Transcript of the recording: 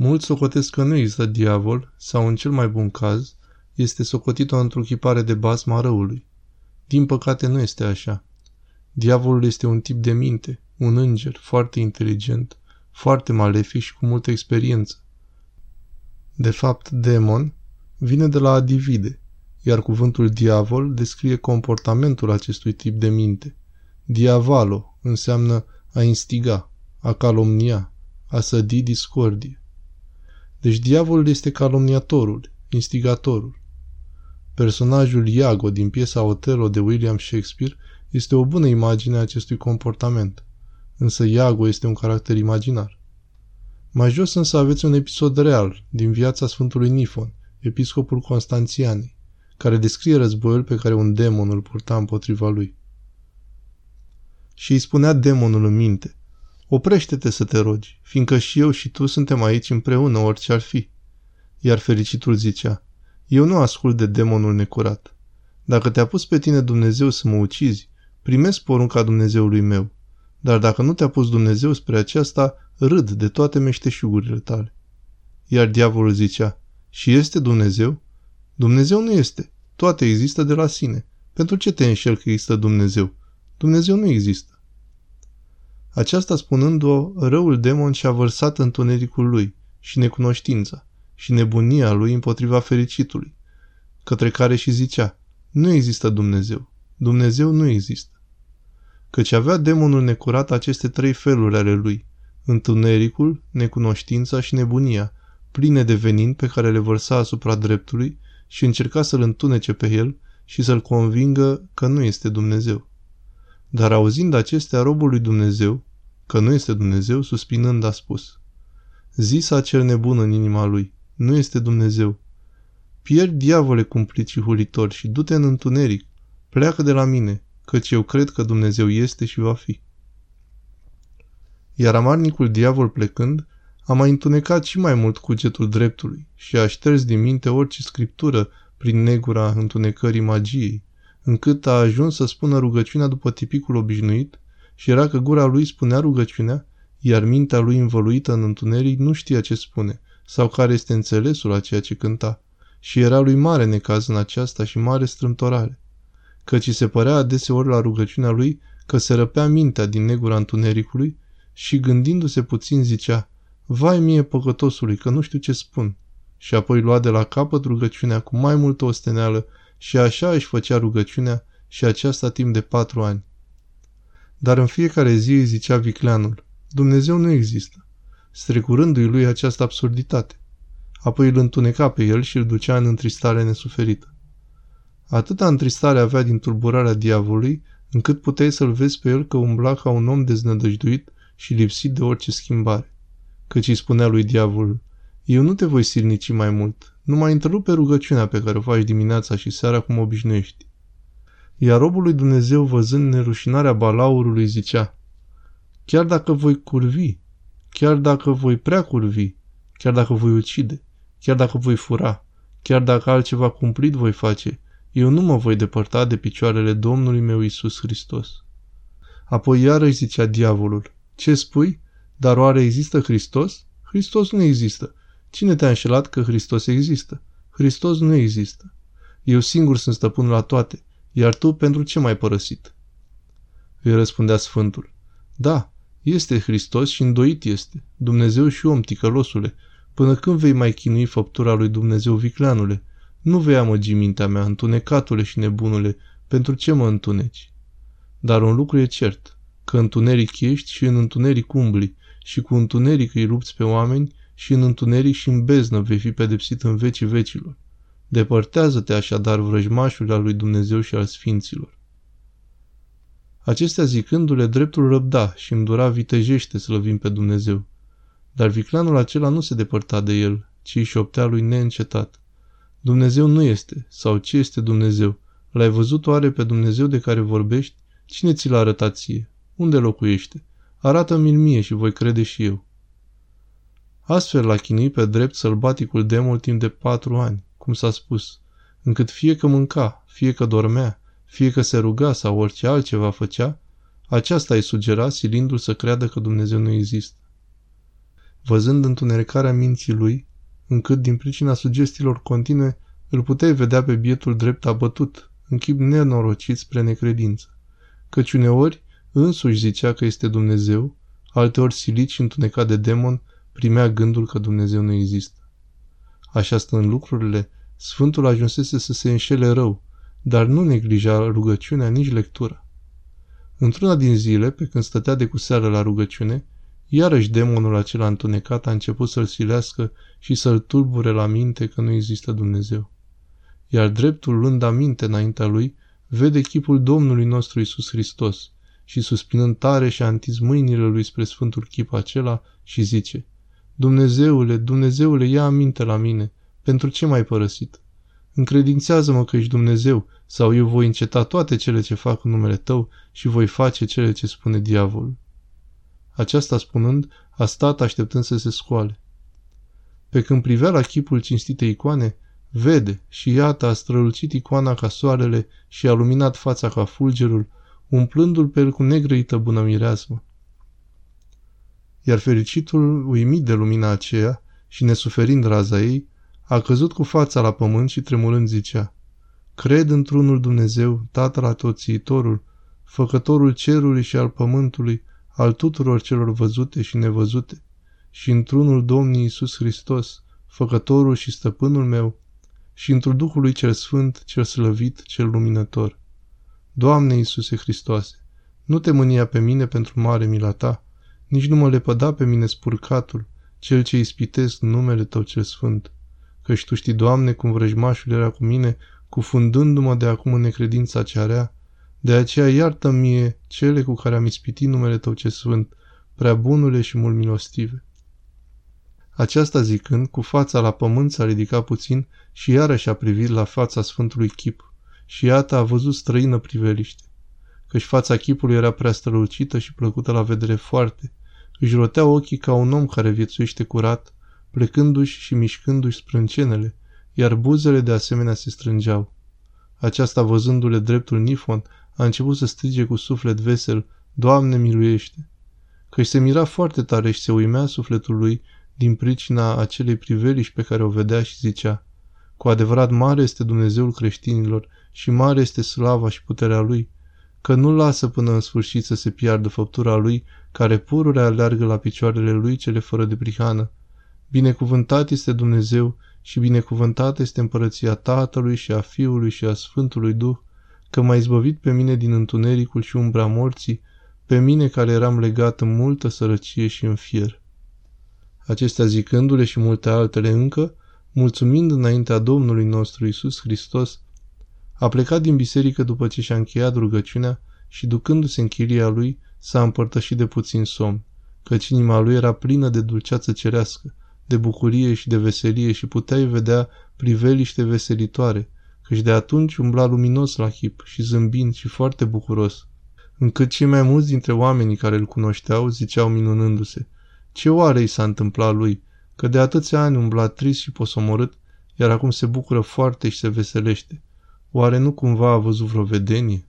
Mulți socotesc că nu există diavol sau, în cel mai bun caz, este socotit o întruchipare de basma răului. Din păcate nu este așa. Diavolul este un tip de minte, un înger foarte inteligent, foarte malefic și cu multă experiență. De fapt, demon vine de la a divide, iar cuvântul diavol descrie comportamentul acestui tip de minte. Diavalo înseamnă a instiga, a calomnia, a sădi discordie. Deci diavolul este calomniatorul, instigatorul. Personajul Iago din piesa Otello de William Shakespeare este o bună imagine a acestui comportament, însă Iago este un caracter imaginar. Mai jos însă aveți un episod real din viața Sfântului Nifon, episcopul Constanțianei, care descrie războiul pe care un demon îl purta împotriva lui. Și îi spunea demonul în minte, Oprește-te să te rogi, fiindcă și eu și tu suntem aici împreună, orice ar fi. Iar fericitul zicea, eu nu ascult de demonul necurat. Dacă te-a pus pe tine Dumnezeu să mă ucizi, primesc porunca Dumnezeului meu. Dar dacă nu te-a pus Dumnezeu spre aceasta, râd de toate meșteșugurile tale. Iar diavolul zicea, și este Dumnezeu? Dumnezeu nu este. Toate există de la sine. Pentru ce te înșel că există Dumnezeu? Dumnezeu nu există. Aceasta spunând-o, răul demon și-a vărsat întunericul lui și necunoștința și nebunia lui împotriva fericitului, către care și zicea, nu există Dumnezeu, Dumnezeu nu există. Căci avea demonul necurat aceste trei feluri ale lui, întunericul, necunoștința și nebunia, pline de venin pe care le vărsa asupra dreptului și încerca să-l întunece pe el și să-l convingă că nu este Dumnezeu. Dar auzind acestea, robul lui Dumnezeu, că nu este Dumnezeu, suspinând a spus, Zisa cel nebun în inima lui, nu este Dumnezeu. Pierd diavole cumpliți și hulitori și du-te în întuneric, pleacă de la mine, căci eu cred că Dumnezeu este și va fi. Iar amarnicul diavol plecând, a mai întunecat și mai mult cugetul dreptului și a șters din minte orice scriptură prin negura întunecării magiei, încât a ajuns să spună rugăciunea după tipicul obișnuit și era că gura lui spunea rugăciunea, iar mintea lui învăluită în întuneric nu știa ce spune sau care este înțelesul a ceea ce cânta. Și era lui mare necaz în aceasta și mare strâmtorare. Căci se părea adeseori la rugăciunea lui că se răpea mintea din negura întunericului și gândindu-se puțin zicea, Vai mie păcătosului că nu știu ce spun. Și apoi lua de la capăt rugăciunea cu mai multă osteneală și așa își făcea rugăciunea și aceasta timp de patru ani. Dar în fiecare zi îi zicea vicleanul, Dumnezeu nu există, strecurându-i lui această absurditate. Apoi îl întuneca pe el și îl ducea în întristare nesuferită. Atâta întristare avea din tulburarea diavolului, încât puteai să-l vezi pe el că umbla ca un om deznădăjduit și lipsit de orice schimbare. Căci îi spunea lui diavolul, eu nu te voi silnici mai mult, nu mai întrerupe rugăciunea pe care o faci dimineața și seara cum obișnuiești. Iar robul lui Dumnezeu, văzând nerușinarea balaurului, zicea, Chiar dacă voi curvi, chiar dacă voi prea curvi, chiar dacă voi ucide, chiar dacă voi fura, chiar dacă altceva cumplit voi face, eu nu mă voi depărta de picioarele Domnului meu Isus Hristos. Apoi iarăși zicea diavolul, ce spui? Dar oare există Hristos? Hristos nu există. Cine te-a înșelat că Hristos există? Hristos nu există. Eu singur sunt stăpânul la toate, iar tu pentru ce m-ai părăsit? Îi răspundea Sfântul. Da, este Hristos și îndoit este, Dumnezeu și om, ticălosule. Până când vei mai chinui făptura lui Dumnezeu vicleanule? Nu vei amăgi mintea mea, întunecatule și nebunule, pentru ce mă întuneci? Dar un lucru e cert, că întuneric ești și în întuneric umbli, și cu întuneric îi lupți pe oameni și în întuneric și în beznă vei fi pedepsit în vecii vecilor. Depărtează-te așadar vrăjmașul al lui Dumnezeu și al sfinților. Acestea zicându-le, dreptul răbda și îndura vitejește slăvim pe Dumnezeu. Dar viclanul acela nu se depărta de el, ci își șoptea lui neîncetat. Dumnezeu nu este, sau ce este Dumnezeu? L-ai văzut oare pe Dumnezeu de care vorbești? Cine ți l-a arătat ție? Unde locuiește? Arată-mi-l mie și voi crede și eu. Astfel l-a chinuit pe drept sălbaticul demul timp de patru ani, cum s-a spus, încât fie că mânca, fie că dormea, fie că se ruga sau orice altceva făcea, aceasta îi sugera silindu-l să creadă că Dumnezeu nu există. văzând întunecarea minții lui, încât din pricina sugestiilor continue îl puteai vedea pe bietul drept abătut, în chip nenorocit spre necredință. Căci uneori însuși zicea că este Dumnezeu, alteori silit și întunecat de demon, primea gândul că Dumnezeu nu există. Așa stând lucrurile, Sfântul ajunsese să se înșele rău, dar nu neglija rugăciunea nici lectura. Într-una din zile, pe când stătea de cu seară la rugăciune, iarăși demonul acela întunecat a început să-l silească și să-l tulbure la minte că nu există Dumnezeu. Iar dreptul, luând aminte înaintea lui, vede chipul Domnului nostru Isus Hristos și suspinând tare și antiz mâinile lui spre sfântul chip acela și zice, Dumnezeule, Dumnezeule, ia aminte la mine, pentru ce m-ai părăsit? Încredințează-mă că ești Dumnezeu, sau eu voi înceta toate cele ce fac în numele tău și voi face cele ce spune diavolul. Aceasta spunând, a stat așteptând să se scoale. Pe când privea la chipul cinstite icoane, vede și iată a strălucit icoana ca soarele și a luminat fața ca fulgerul, umplându-l pe el cu negrăită bună mireasmă. Iar fericitul, uimit de lumina aceea și nesuferind raza ei, a căzut cu fața la pământ și tremurând zicea, Cred într-unul Dumnezeu, Tatăl atoțiitorul, făcătorul cerului și al pământului, al tuturor celor văzute și nevăzute, și într-unul Domnii Iisus Hristos, făcătorul și stăpânul meu, și într Duhului cel Sfânt, cel slăvit, cel luminător. Doamne Iisuse Hristoase, nu te mânia pe mine pentru mare mila ta, nici nu mă lepăda pe mine spurcatul, cel ce ispitesc numele Tău cel Sfânt. Căci Tu știi, Doamne, cum vrăjmașul era cu mine, cufundându-mă de acum în necredința ce area, de aceea iartă mie cele cu care am ispitit numele Tău ce Sfânt, prea bunule și mult milostive. Aceasta zicând, cu fața la pământ s-a ridicat puțin și iarăși a privit la fața Sfântului Chip și iată a văzut străină priveliște. Căci fața chipului era prea strălucită și plăcută la vedere foarte, își rotea ochii ca un om care viețuiește curat, plecându-și și mișcându-și sprâncenele, iar buzele de asemenea se strângeau. Aceasta, văzându-le dreptul Nifon, a început să strige cu suflet vesel, Doamne miluiește! Căci se mira foarte tare și se uimea sufletul lui din pricina acelei priveliști pe care o vedea și zicea, Cu adevărat mare este Dumnezeul creștinilor și mare este slava și puterea lui, că nu lasă până în sfârșit să se piardă făptura lui, care pururea aleargă la picioarele lui cele fără de prihană. Binecuvântat este Dumnezeu și binecuvântată este împărăția Tatălui și a Fiului și a Sfântului Duh, că m-a izbăvit pe mine din întunericul și umbra morții, pe mine care eram legat în multă sărăcie și în fier. Acestea zicându-le și multe altele încă, mulțumind înaintea Domnului nostru Isus Hristos, a plecat din biserică după ce și-a încheiat rugăciunea și ducându-se în chiria lui, s-a împărtășit de puțin somn, căci inima lui era plină de dulceață cerească, de bucurie și de veselie și puteai vedea priveliște veselitoare, căci de atunci umbla luminos la chip și zâmbind și foarte bucuros, încât cei mai mulți dintre oamenii care îl cunoșteau ziceau minunându-se, ce oare i s-a întâmplat lui, că de atâția ani umbla trist și posomorât, iar acum se bucură foarte și se veselește. Oare nu cumva a văzut vreo vedenie?